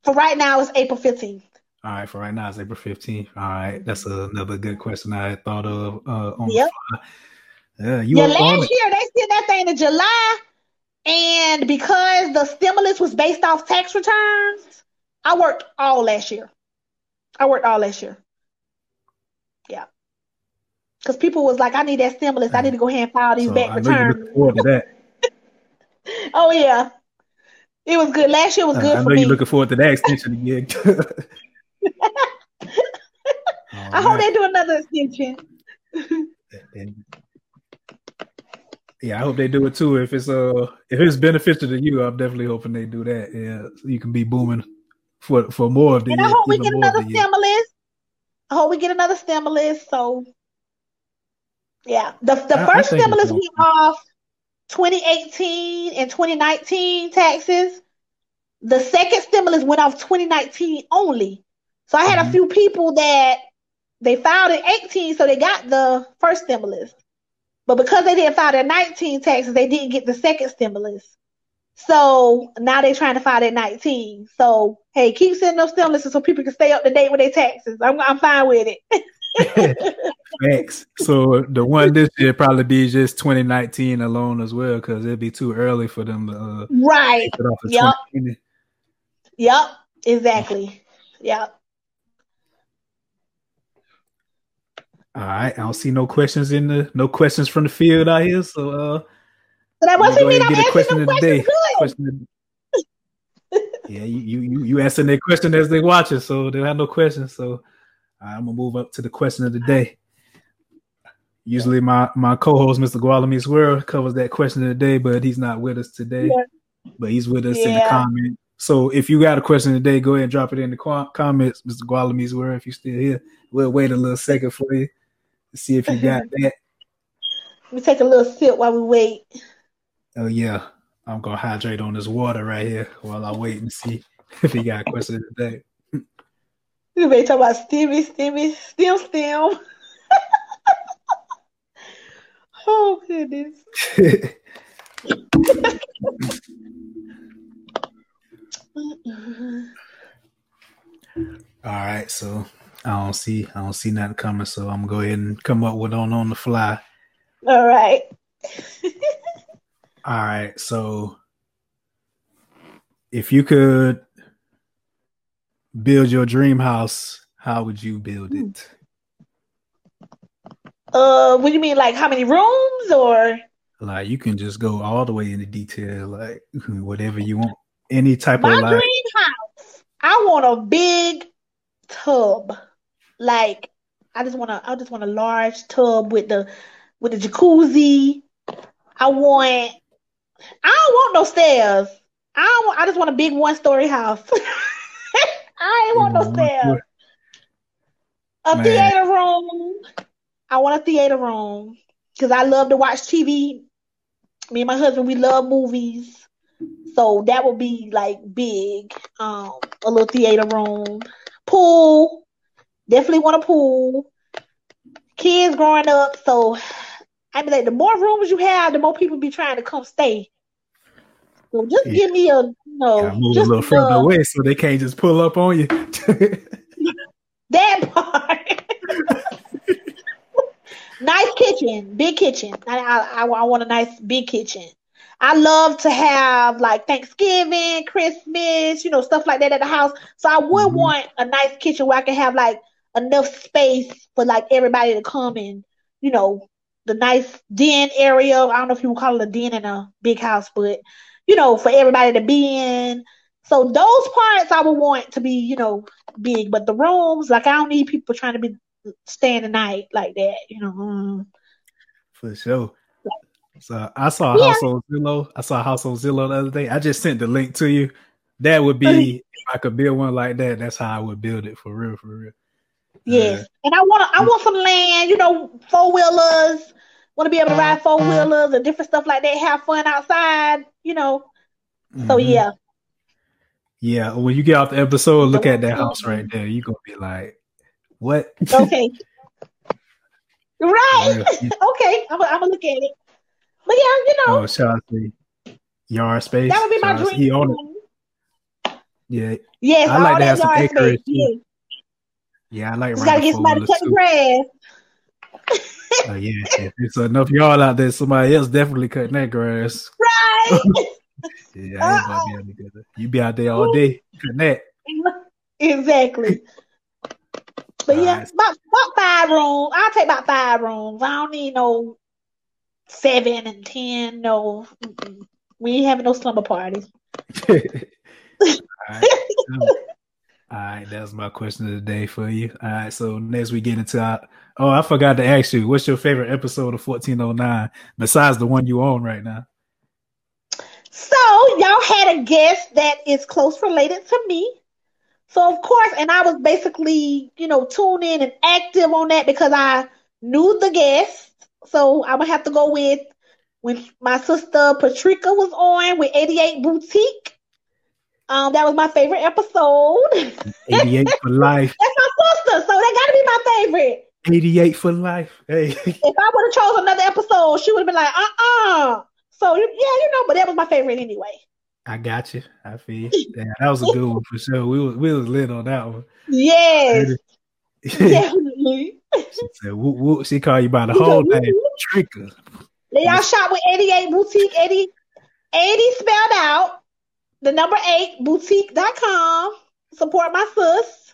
for right now, it's April 15th. All right, for right now, it's April 15th. All right, that's another good question I thought of. Uh, on yep. Yeah, you yeah, last year they sent that thing in July, and because the stimulus was based off tax returns, I worked all last year. I worked all last year. Yeah. Because people was like, I need that stimulus. I need to go ahead and file these so back returns. oh yeah. It was good. Last year was good I for know me. You're looking forward to that extension again. I hope they do another extension. yeah, I hope they do it too. If it's uh if it's beneficial to you, I'm definitely hoping they do that. Yeah, so you can be booming for for more of the. And I hope we get another stimulus. I hope we get another stimulus. So, yeah, the the I, first I stimulus went off 2018 and 2019 taxes. The second stimulus went off 2019 only. So I had mm-hmm. a few people that they filed in 18, so they got the first stimulus. But because they didn't file their 19 taxes, they didn't get the second stimulus. So now they're trying to file their 19. So hey, keep sending those stimuluses so people can stay up to date with their taxes. I'm I'm fine with it. Thanks. So the one this year probably be just 2019 alone as well, because it'd be too early for them to uh, right. Yep. Yep. Exactly. Yep. All right. I don't see no questions in the no questions from the field out here. So uh so that mean I'm answering question the question Question yeah, you, you you answering their question as they watch it, so they have no questions. So I'm gonna move up to the question of the day. Usually, my my co-host, Mr. Gualamis World, covers that question of the day, but he's not with us today. Yeah. But he's with us yeah. in the comment. So if you got a question today, go ahead and drop it in the comments, Mr. Gualamis World. If you're still here, we'll wait a little second for you to see if you got that. We take a little sip while we wait. Oh yeah, I'm gonna hydrate on this water right here while I wait and see if he got questions today. You talk about Stevie, Stevie, stem, stem. oh goodness. All right, so I don't see I don't see nothing coming, so I'm gonna go ahead and come up with on on the fly. All right. All right. So if you could build your dream house, how would you build it? Uh, what do you mean? Like how many rooms or? Like you can just go all the way into detail, like whatever you want. Any type My of like. dream house. I want a big tub. Like I just want to. I just want a large tub with the with the jacuzzi. I want I don't want no stairs. I don't want, I just want a big one story house. I ain't want no stairs. A Man. theater room. I want a theater room because I love to watch TV. Me and my husband, we love movies. So that would be like big. Um, a little theater room. Pool. Definitely want a pool. Kids growing up, so I mean, like the more rooms you have, the more people be trying to come stay. So just yeah. give me a you know, move just a little further uh, away so they can't just pull up on you. that part. nice kitchen, big kitchen. I, I, I want a nice big kitchen. I love to have like Thanksgiving, Christmas, you know, stuff like that at the house. So I would mm-hmm. want a nice kitchen where I can have like enough space for like everybody to come and, you know, the nice den area. I don't know if you would call it a den in a big house, but you know, for everybody to be in. So those parts I would want to be, you know, big, but the rooms, like I don't need people trying to be staying the night like that, you know. Mm. For sure. So I saw a yeah. house on Zillow. I saw a house on Zillow the other day. I just sent the link to you. That would be if I could build one like that. That's how I would build it for real, for real. Yes, uh, and I want I want some land. You know, four wheelers. Want to be able to ride four wheelers and different stuff like that. Have fun outside. You know. Mm-hmm. So yeah. Yeah, when you get off the episode, look at that house right there. You're gonna be like, "What?" Okay. right. okay, I'm, I'm gonna look at it. But yeah, you know. Oh, shall I see? Yard space. That would be my dream. He own it. Yeah. Yes, I like to have some acreage. Yeah. yeah, I like. You gotta get somebody to cut the grass. Oh yeah, if it's enough y'all out there, somebody else definitely cutting that grass. Right. yeah, uh you be out there all day cutting that. Exactly. But all yeah, right. about, about five rooms. I'll take about five rooms. I don't need no seven and ten. No, we ain't having no slumber parties. All right. All right, was my question of the day for you. All right, so next we get into our, oh, I forgot to ask you, what's your favorite episode of 1409 besides the one you own right now? So y'all had a guest that is close related to me. So of course, and I was basically, you know, tuned in and active on that because I knew the guest. So I'm gonna have to go with when my sister Patricia was on with 88 Boutique. Um, that was my favorite episode. 88 for life. That's my sister, so that gotta be my favorite. 88 for life. Hey. if I would have chose another episode, she would have been like, uh-uh. So yeah, you know, but that was my favorite anyway. I got you. I feel you. Damn, that was a good one for sure. We was we was lit on that one. Yes. Definitely. she said, woo, woo. she called you by the whole name, Trika. Y'all shop with 88 Boutique, 80, 80 spelled out, the number eight, boutique.com. Support my sis.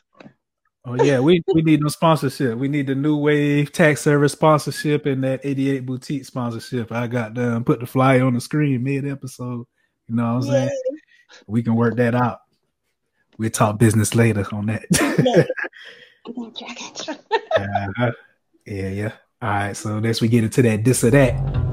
Oh yeah, we, we need no sponsorship. We need the new wave tax service sponsorship and that 88 boutique sponsorship. I got done put the flyer on the screen mid episode. You know what I'm saying? We can work that out. We'll talk business later on that. uh, yeah, yeah. All right, so next we get into that this or that.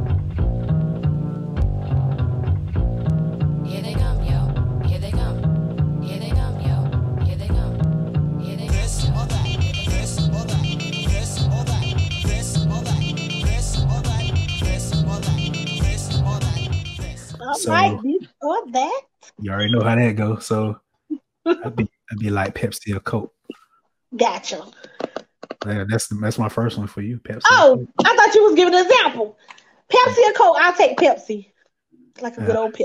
So, right, or that. You already know how that goes. So I'd be, I'd be like Pepsi or Coke. Gotcha. Yeah, that's that's my first one for you, Pepsi. Oh, I thought you was giving an example. Pepsi or Coke? I'll take Pepsi. Like a good old Pepsi.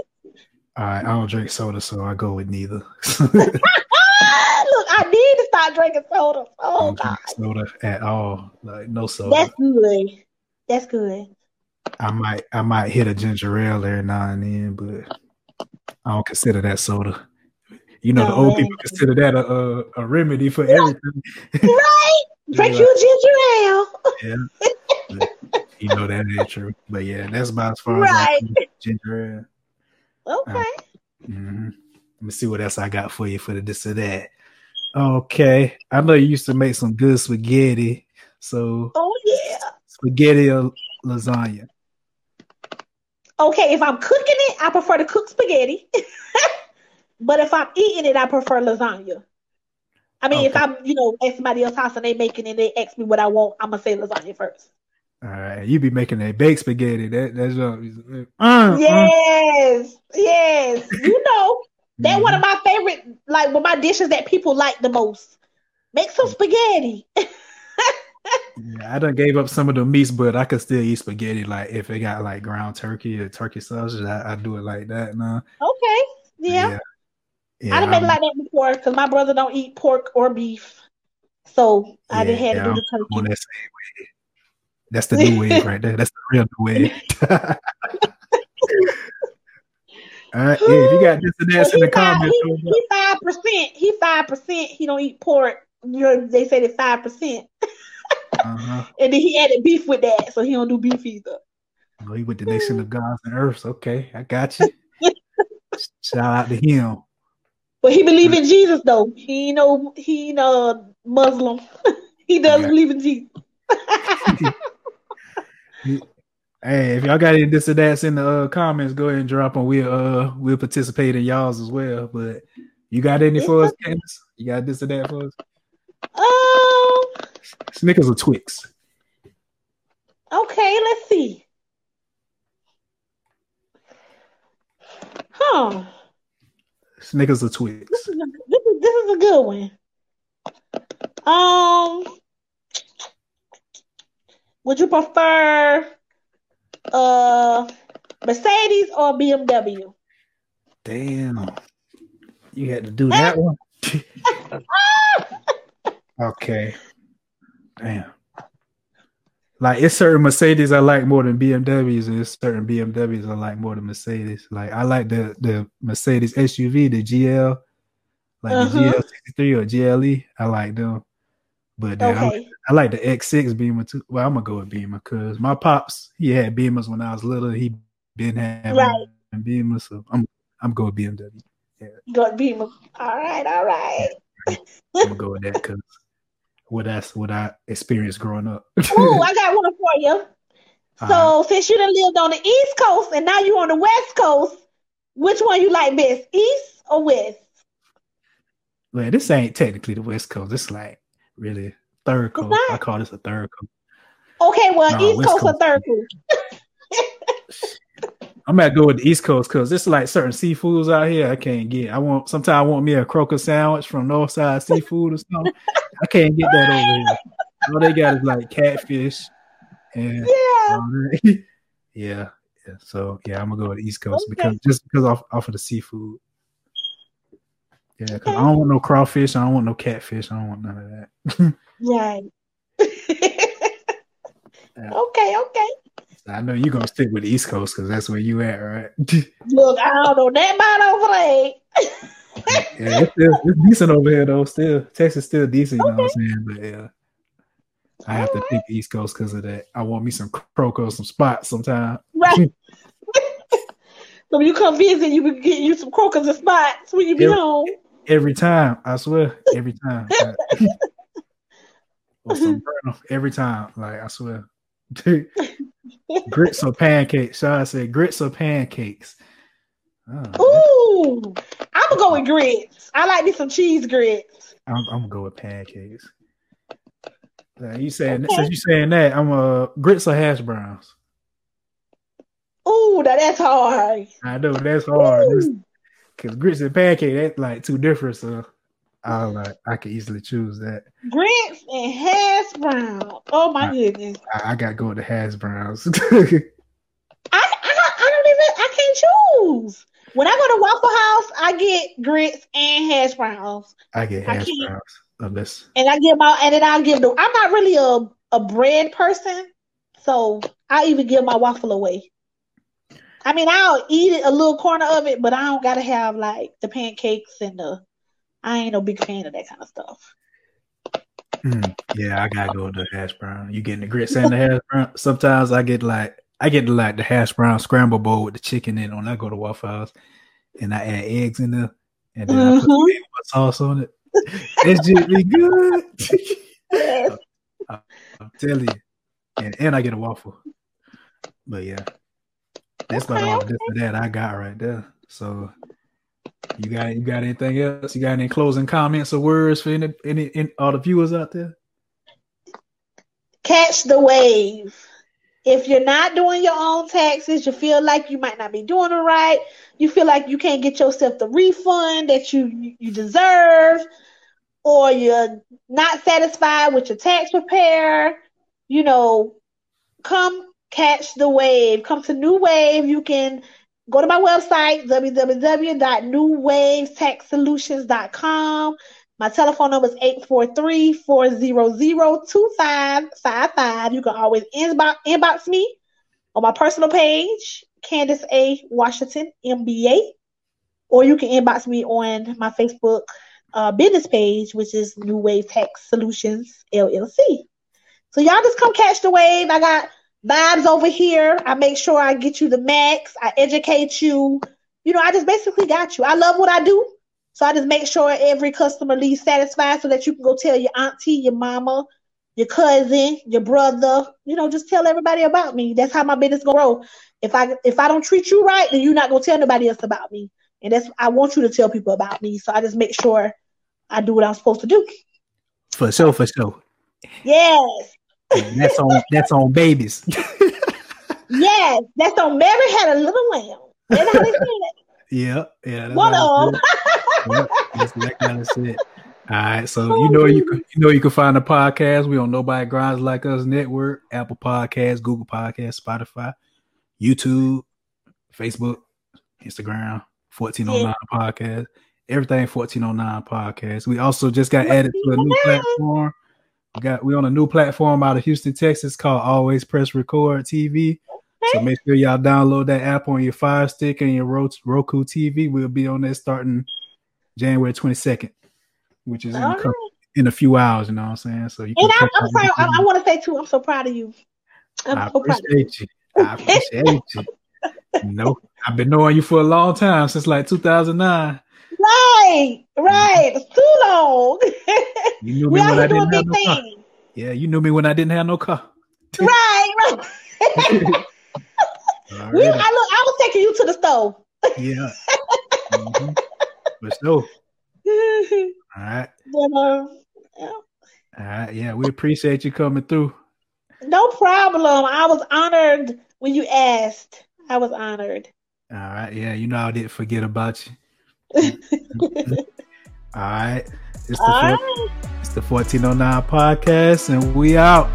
All right, I don't drink soda, so I go with neither. Look, I need to start drinking soda. Oh God, soda at all? Like no soda. That's good. That's good. I might I might hit a ginger ale every now and then, but I don't consider that soda. You know, no, the old people consider that a, a, a remedy for everything. Right? Drink you ginger ale. yeah. you know that ain't true. But yeah, that's about as far right. as I ginger ale. Okay. Uh, mm-hmm. Let me see what else I got for you for the this or that. Okay. I know you used to make some good spaghetti. So Oh yeah. Spaghetti or lasagna. Okay, if I'm cooking it, I prefer to cook spaghetti. but if I'm eating it, I prefer lasagna. I mean, okay. if I'm, you know, at somebody else's house and they making it, they ask me what I want, I'm gonna say lasagna first. All right, you be making that baked spaghetti. That that's uh, uh, yes, uh. yes. You know, that's mm-hmm. one of my favorite, like one of my dishes that people like the most. Make some spaghetti. yeah, I done gave up some of the meats, but I could still eat spaghetti. Like if it got like ground turkey or turkey sausage, I, I do it like that. No. Okay. Yeah. yeah. yeah I done made it like that before because my brother don't eat pork or beef, so I didn't have to do the turkey. That That's the new wave right there. That's the real new wave. All right, yeah, if you got this and that in the comments, he five percent. He five percent. He don't eat pork. You know, they say that five percent. Uh-huh. and then he added beef with that, so he don't do beef either. Oh, he with the nation of gods and earths. Okay, I got you. Shout out to him. But he believe in Jesus though. He know he know Muslim. he does Yeah. believe in Jesus. Hey, if y'all got any this or that's in the uh, comments, go ahead and drop them. We'll uh we'll participate in y'all's as well. But you got any for us, Candace? You got this or that for us? Um. Snickers or Twix? Okay. Let's see. Huh. Snickers or Twix? This is a, this is this is a good one. Um. Would you prefer uh Mercedes or BMW? Damn. You had to do that one. okay. Damn. Like it's certain Mercedes I like more than BMWs, and it's certain BMWs I like more than Mercedes. Like I like the the Mercedes SUV, the GL, like Uh-huh. the GL sixty three or GLE. I like them, but then I, Okay. I like the X6 Beamer too. Well, I'm gonna go with Beamer because my pops he had Beamers when I was little. He been having Right. Beamers, so I'm I'm going with BMW. Got Beamer. All right, all right. I'm gonna go with that because what that's what I experienced growing up. Ooh, I got one for you. So Uh-huh. since you done lived on the East Coast and now you're on the West Coast, which one you like best, East or West? Man, this ain't technically the West Coast. It's like really third coast. I call this a third coast. Okay, well, No, East West Coast or Third Coast? I'm gonna go with the East Coast because there's like certain seafoods out here I can't get. I want sometimes I want me a croaker sandwich from Northside Seafood or something. I can't get that over here. All they got is like catfish and Yeah. yeah, yeah. So yeah, I'm gonna go with the East Coast Okay. because just because off off of the seafood. Yeah, because I don't want no crawfish. I don't want no catfish. I don't want none of that. Right. Yeah. Okay, okay. I know you're gonna stick with the East Coast because that's where you at, right? Look, I don't know that about over there. yeah, it's, still, it's decent over here though. Still, Texas still decent. You know what I'm saying? But yeah, I have to pick East Coast because of that. I want me some croaker, some spots sometime. Right. so when you come visit, you can get you some croakers and spots when you be Every- home. Every time, I swear, every time. or some every time, like I swear. Grits or pancakes? Sean said grits or pancakes. Oh, Ooh, I'm gonna go with grits. I like me some cheese grits. I'm, I'm gonna go with pancakes. Uh, you saying Okay. since you saying that, I'm uh grits or hash browns. Ooh, now that's hard. I know that's hard Ooh. because grits and pancake that's like two different. So I like I could easily choose that. Grits and hash brown. Oh my Uh, goodness. I, I got to go the hash browns. I, I I don't even I can't choose. When I go to Waffle House, I get grits and hash browns, I get hash can't- browns unless and I give my and then I give the. I'm not really a a bread person, so I even give my waffle away. I mean, I'll eat it a little corner of it, but I don't gotta have like the pancakes and the. I ain't no big fan of that kind of stuff. Mm, yeah, I gotta go with the hash brown. You getting the grits and the hash brown? Sometimes I get like I get like the hash brown scramble bowl with the chicken in it when I go to Waffle House, and I add eggs in there, and then I put Mhm. sauce on it. It's just be good. Yes. I'm telling you, and and I get a waffle. But yeah, that's about Okay, all this or that I got right there. So. You got you got anything else? You got any closing comments or words for any any, any all the viewers out there? catch the wave. If you're not doing your own taxes, you feel like you might not be doing it right. You feel like you can't get yourself the refund that you you deserve, or you're not satisfied with your tax preparer. You know, come catch the wave. Come to New Wave. You can go to my website www.newwavetaxsolutions.com. My telephone number is 843-400-2555. You can always inbox, me on my personal page, Candace A. Washington, MBA, or you can inbox me on my Facebook uh, business page, which is New Wave Tax Solutions, LLC. So y'all just come catch the wave. I got vibes over here. I make sure I get you the max. I educate you. You know, I just basically got you. I love what I do. So I just make sure every customer leaves satisfied so that you can go tell your auntie, your mama, your cousin, your brother, you know, just tell everybody about me. That's how my business gonna grow. If I if I don't treat you right, then you're not gonna tell nobody else about me. And that's I want you to tell people about me. So I just make sure I do what I'm supposed to do. For sure, for sure. Yes. That's on that's on babies. yes, that's on Mary had a little lamb. That's how they said it. yeah, yeah. One of them. Yep, that's that kind of shit. All right, so you oh, know you can you know you can find the podcast. We on Nobody Grinds Like Us Network, Apple Podcasts, Google Podcasts, Spotify, YouTube, Facebook, Instagram, 1409 podcast, everything 1409 podcast. We also just got added to a new platform. We got we on a new platform out of Houston, Texas called Always Press Record TV. So make sure y'all download that app on your Fire Stick and your Ro- Roku TV. We'll be on there starting January 22nd, which is in, couple, right. in a few hours. You know what I'm saying? So you And can I'm, I'm sorry, I, I want to say too, I'm so proud of you. I'm I so proud of you. appreciate you. I appreciate you. You know, I've been knowing you for a long time since like 2009. Right, right. It's too long. You knew me when I didn't have no car. Yeah, you knew me when I didn't have no car. Right, right. we, I, look, I was taking you to the stove. Yeah. Mhm. But all right. But, um, yeah. All right. Yeah, we appreciate you coming through. no problem. I was honored when you asked. I was honored. All right. Yeah, you know I didn't forget about you. All right. It's the, All four- it's the 1409 podcast, and we out.